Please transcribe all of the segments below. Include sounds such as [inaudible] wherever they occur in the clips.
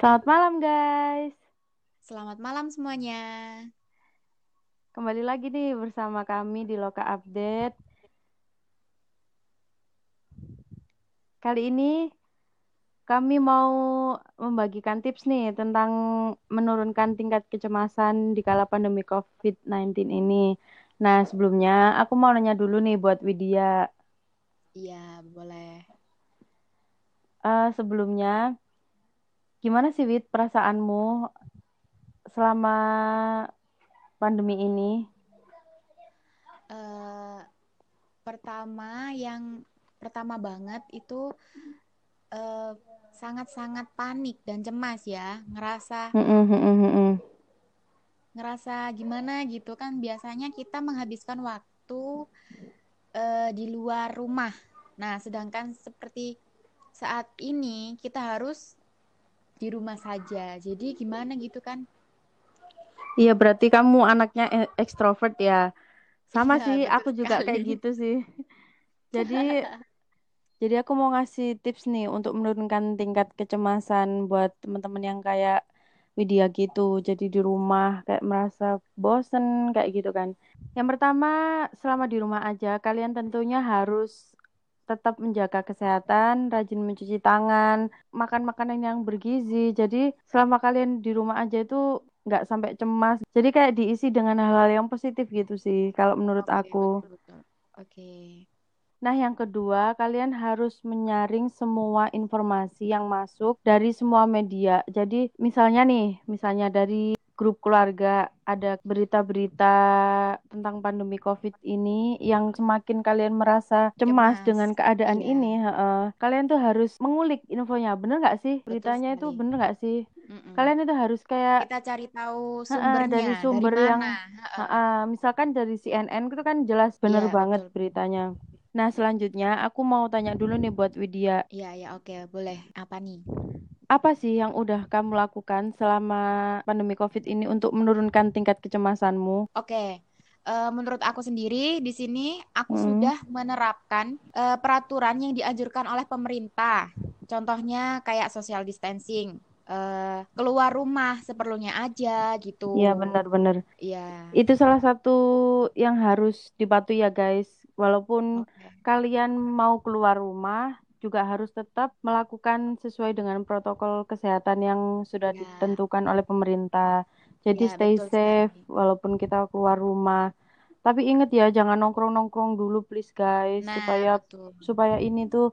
Selamat malam guys. Selamat malam semuanya. Kembali lagi nih bersama kami di Loka Update. Kali ini kami mau membagikan tips nih tentang menurunkan tingkat kecemasan di kala pandemi COVID-19 ini. Nah, sebelumnya aku mau nanya dulu nih buat Widya. Iya, boleh. Uh, sebelumnya, gimana sih Wid perasaanmu selama pandemi ini? Uh, pertama yang pertama banget itu sangat sangat-sangat panik dan cemas ya, ngerasa mm -mm. ngerasa gimana gitu kan biasanya kita menghabiskan waktu uh, di luar rumah. Nah, sedangkan seperti saat ini kita harus di rumah saja. Jadi gimana gitu kan? Iya, berarti kamu anaknya e-, ekstrovert ya. Sama ya, sih, aku juga kayak gitu sih. Jadi [laughs] jadi aku mau ngasih tips nih untuk menurunkan tingkat kecemasan buat teman-teman yang kayak Widya gitu. Jadi di rumah kayak merasa bosen kayak gitu kan. Yang pertama, selama di rumah aja kalian tentunya harus tetap menjaga kesehatan, rajin mencuci tangan, makan makanan yang bergizi. Jadi selama kalian di rumah aja itu nggak sampai cemas. Jadi kayak diisi dengan hal-hal yang positif gitu sih kalau menurut okay, aku. Oke. Okay. Nah, yang kedua, kalian harus menyaring semua informasi yang masuk dari semua media. Jadi, misalnya nih, misalnya dari grup keluarga ada berita-berita tentang pandemi COVID ini yang semakin kalian merasa cemas, cemas. dengan keadaan iya. ini, uh, kalian tuh harus mengulik infonya, bener nggak sih beritanya itu bener nggak sih? Mm-mm. Kalian itu harus kayak kita cari tahu sumbernya uh, dari sumber dari yang, uh, uh, misalkan dari CNN itu kan jelas bener yeah, banget betul. beritanya. Nah, selanjutnya aku mau tanya dulu nih buat Widya. Iya, ya, oke, okay, boleh. Apa nih? Apa sih yang udah kamu lakukan selama pandemi COVID ini untuk menurunkan tingkat kecemasanmu? Oke, okay. Uh, eh, menurut aku sendiri di sini aku hmm. sudah menerapkan uh, peraturan yang dianjurkan oleh pemerintah. Contohnya kayak social distancing, uh, keluar rumah seperlunya aja gitu. Iya benar-benar. Iya. Itu salah satu yang harus dipatuhi ya guys. Walaupun okay. kalian mau keluar rumah, juga harus tetap melakukan sesuai dengan protokol kesehatan yang sudah ya. ditentukan oleh pemerintah. Jadi ya, stay safe sekali. walaupun kita keluar rumah. Tapi ingat ya jangan nongkrong-nongkrong dulu please guys nah, supaya betul. supaya ini tuh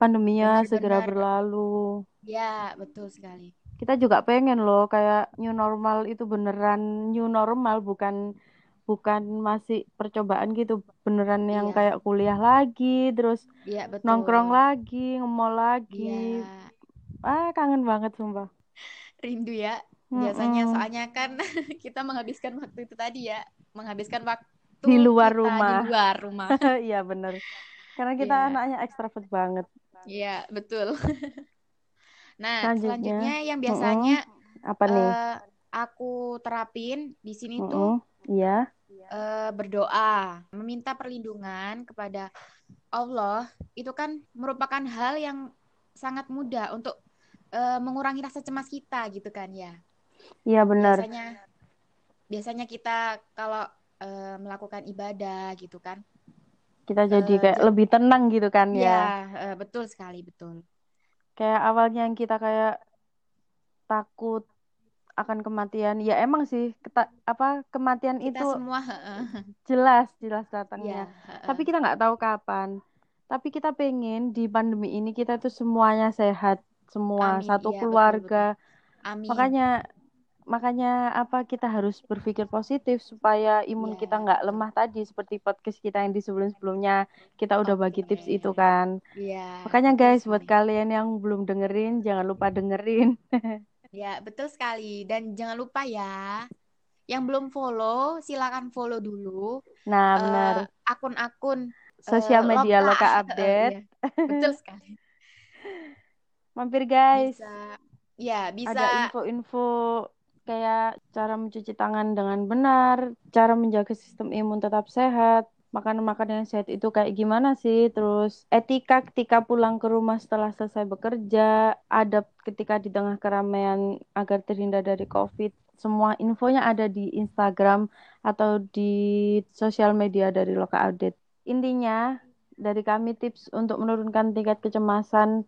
pandeminya benar, segera berlalu. Ya, betul sekali. Kita juga pengen loh kayak new normal itu beneran new normal bukan bukan masih percobaan gitu beneran yang iya. kayak kuliah lagi terus iya, betul. nongkrong lagi ngemol lagi iya. ah kangen banget sumpah rindu ya biasanya mm -mm. soalnya kan [laughs] kita menghabiskan waktu itu tadi ya menghabiskan waktu di luar kita rumah di luar [laughs] rumah iya bener karena kita yeah. anaknya ekstrovert banget iya betul [laughs] nah selanjutnya, selanjutnya yang biasanya mm -mm. apa nih uh, aku terapin di sini mm -mm. tuh Iya uh, berdoa, meminta perlindungan kepada Allah itu kan merupakan hal yang sangat mudah untuk uh, mengurangi rasa cemas kita gitu kan ya. Iya benar. Biasanya biasanya kita kalau uh, melakukan ibadah gitu kan. Kita jadi uh, kayak lebih tenang gitu kan ya. Iya, uh, betul sekali, betul. Kayak awalnya yang kita kayak takut akan kematian. Ya emang sih keta, apa kematian kita itu semua jelas jelas datangnya. Ya, tapi kita nggak tahu kapan. Tapi kita pengen di pandemi ini kita tuh semuanya sehat. Semua Amin. satu ya, keluarga betul, betul. Amin. makanya makanya apa kita harus berpikir positif supaya imun ya, kita nggak lemah tadi seperti podcast kita yang di sebelum sebelumnya kita udah okay. bagi tips itu kan. Ya, makanya guys buat kalian yang belum dengerin jangan lupa dengerin [laughs] Ya, betul sekali. Dan jangan lupa ya, yang belum follow, silakan follow dulu. Nah, uh, benar. Akun-akun sosial uh, media loka, loka [laughs] update. Uh, iya. Betul sekali. Mampir guys. Bisa. Ya, bisa. Ada info-info kayak cara mencuci tangan dengan benar, cara menjaga sistem imun tetap sehat, makanan-makanan yang sehat itu kayak gimana sih? Terus etika ketika pulang ke rumah setelah selesai bekerja, adab ketika di tengah keramaian agar terhindar dari COVID. Semua infonya ada di Instagram atau di sosial media dari Loka Update. Intinya, dari kami tips untuk menurunkan tingkat kecemasan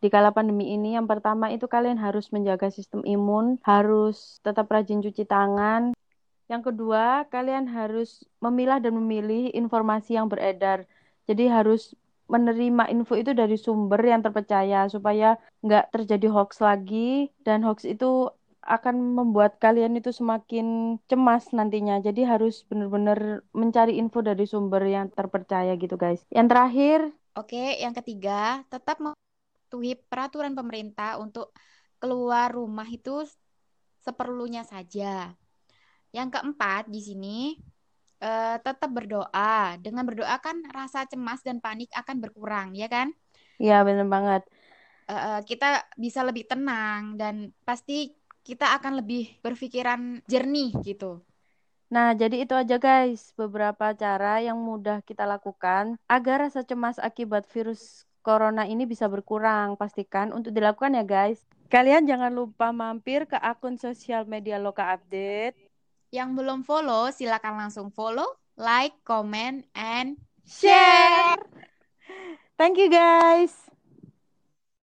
di kala pandemi ini, yang pertama itu kalian harus menjaga sistem imun, harus tetap rajin cuci tangan. Yang kedua, kalian harus memilah dan memilih informasi yang beredar. Jadi harus menerima info itu dari sumber yang terpercaya supaya nggak terjadi hoax lagi dan hoax itu akan membuat kalian itu semakin cemas nantinya. Jadi harus benar-benar mencari info dari sumber yang terpercaya gitu guys. Yang terakhir, Oke, yang ketiga, tetap mematuhi peraturan pemerintah untuk keluar rumah itu seperlunya saja. Yang keempat di sini eh, tetap berdoa. Dengan berdoa kan rasa cemas dan panik akan berkurang, ya kan? ya benar banget. Eh, kita bisa lebih tenang dan pasti kita akan lebih berpikiran jernih gitu. Nah, jadi itu aja guys, beberapa cara yang mudah kita lakukan agar rasa cemas akibat virus corona ini bisa berkurang. Pastikan untuk dilakukan ya guys. Kalian jangan lupa mampir ke akun sosial media Loka Update. Yang belum follow, silakan langsung follow, like, comment, and Share! Thank you guys.